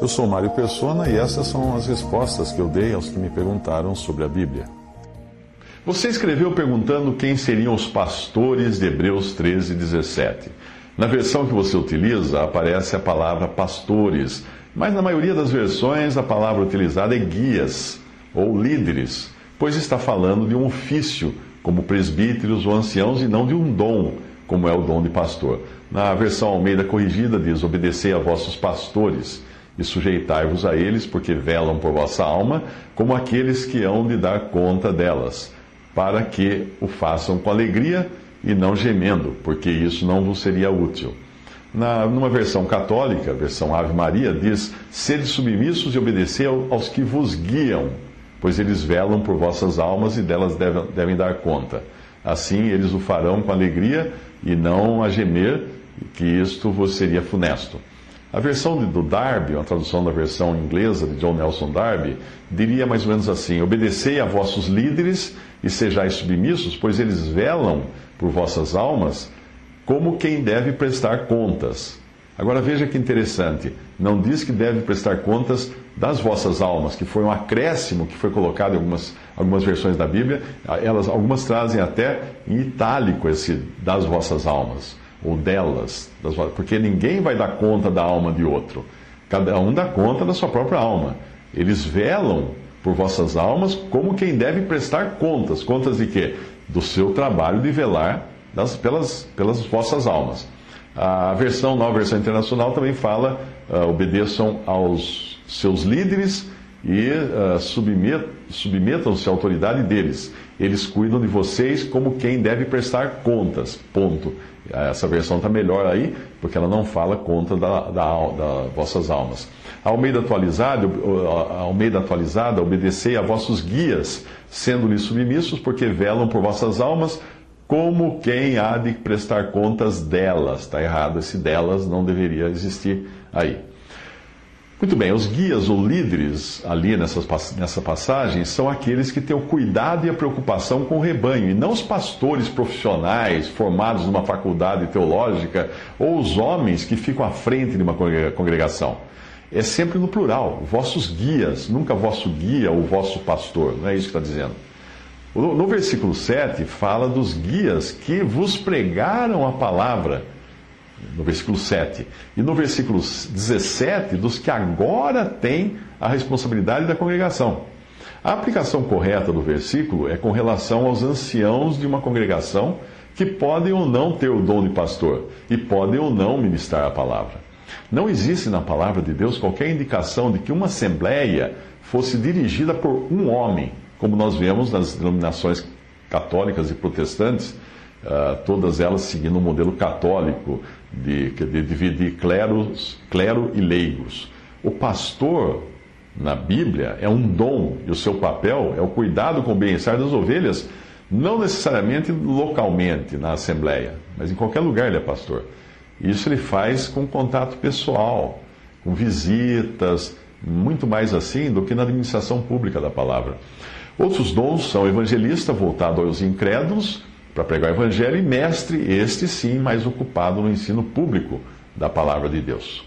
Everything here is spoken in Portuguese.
Eu sou Mário Persona e essas são as respostas que eu dei aos que me perguntaram sobre a Bíblia. Você escreveu perguntando quem seriam os pastores de Hebreus 13, 17. Na versão que você utiliza, aparece a palavra pastores, mas na maioria das versões a palavra utilizada é guias ou líderes, pois está falando de um ofício, como presbíteros ou anciãos, e não de um dom, como é o dom de pastor. Na versão Almeida corrigida diz: Obedecei a vossos pastores e sujeitai-vos a eles, porque velam por vossa alma, como aqueles que hão de dar conta delas, para que o façam com alegria e não gemendo, porque isso não vos seria útil. Na, numa versão católica, versão Ave Maria, diz: Sede submissos e obedecei aos que vos guiam, pois eles velam por vossas almas e delas devem, devem dar conta. Assim eles o farão com alegria e não a gemer, que isto vos seria funesto. A versão do Darby, uma tradução da versão inglesa de John Nelson Darby, diria mais ou menos assim: Obedecei a vossos líderes e sejais submissos, pois eles velam por vossas almas como quem deve prestar contas. Agora veja que interessante: não diz que deve prestar contas das vossas almas, que foi um acréscimo que foi colocado em algumas, algumas versões da Bíblia, elas, algumas trazem até em itálico esse das vossas almas ou delas, porque ninguém vai dar conta da alma de outro. Cada um dá conta da sua própria alma. Eles velam por vossas almas como quem deve prestar contas. Contas de quê? Do seu trabalho de velar das, pelas, pelas vossas almas. A versão, nova versão internacional também fala: uh, obedeçam aos seus líderes e uh, submetam-se à autoridade deles. Eles cuidam de vocês como quem deve prestar contas. Ponto. Essa versão está melhor aí, porque ela não fala conta da, da, da vossas almas. Almeida atualizada, Almeida atualizada, obedecei a vossos guias, sendo-lhes submissos, porque velam por vossas almas, como quem há de prestar contas delas. Está errado, esse delas não deveria existir aí. Muito bem, os guias ou líderes ali nessas, nessa passagem são aqueles que têm o cuidado e a preocupação com o rebanho, e não os pastores profissionais formados numa faculdade teológica ou os homens que ficam à frente de uma congregação. É sempre no plural, vossos guias, nunca vosso guia ou vosso pastor, não é isso que está dizendo. No versículo 7 fala dos guias que vos pregaram a palavra no versículo 7. E no versículo 17, dos que agora têm a responsabilidade da congregação. A aplicação correta do versículo é com relação aos anciãos de uma congregação que podem ou não ter o dom de pastor e podem ou não ministrar a palavra. Não existe na palavra de Deus qualquer indicação de que uma assembleia fosse dirigida por um homem, como nós vemos nas denominações católicas e protestantes, todas elas seguindo o um modelo católico de, de dividir cleros, clero e leigos. O pastor, na Bíblia, é um dom e o seu papel é o cuidado com o bem-estar das ovelhas, não necessariamente localmente na Assembleia, mas em qualquer lugar ele é pastor. Isso ele faz com contato pessoal, com visitas, muito mais assim do que na administração pública da palavra. Outros dons são evangelista, voltado aos incrédulos, para pregar o evangelho, e mestre, este sim, mais ocupado no ensino público da palavra de Deus.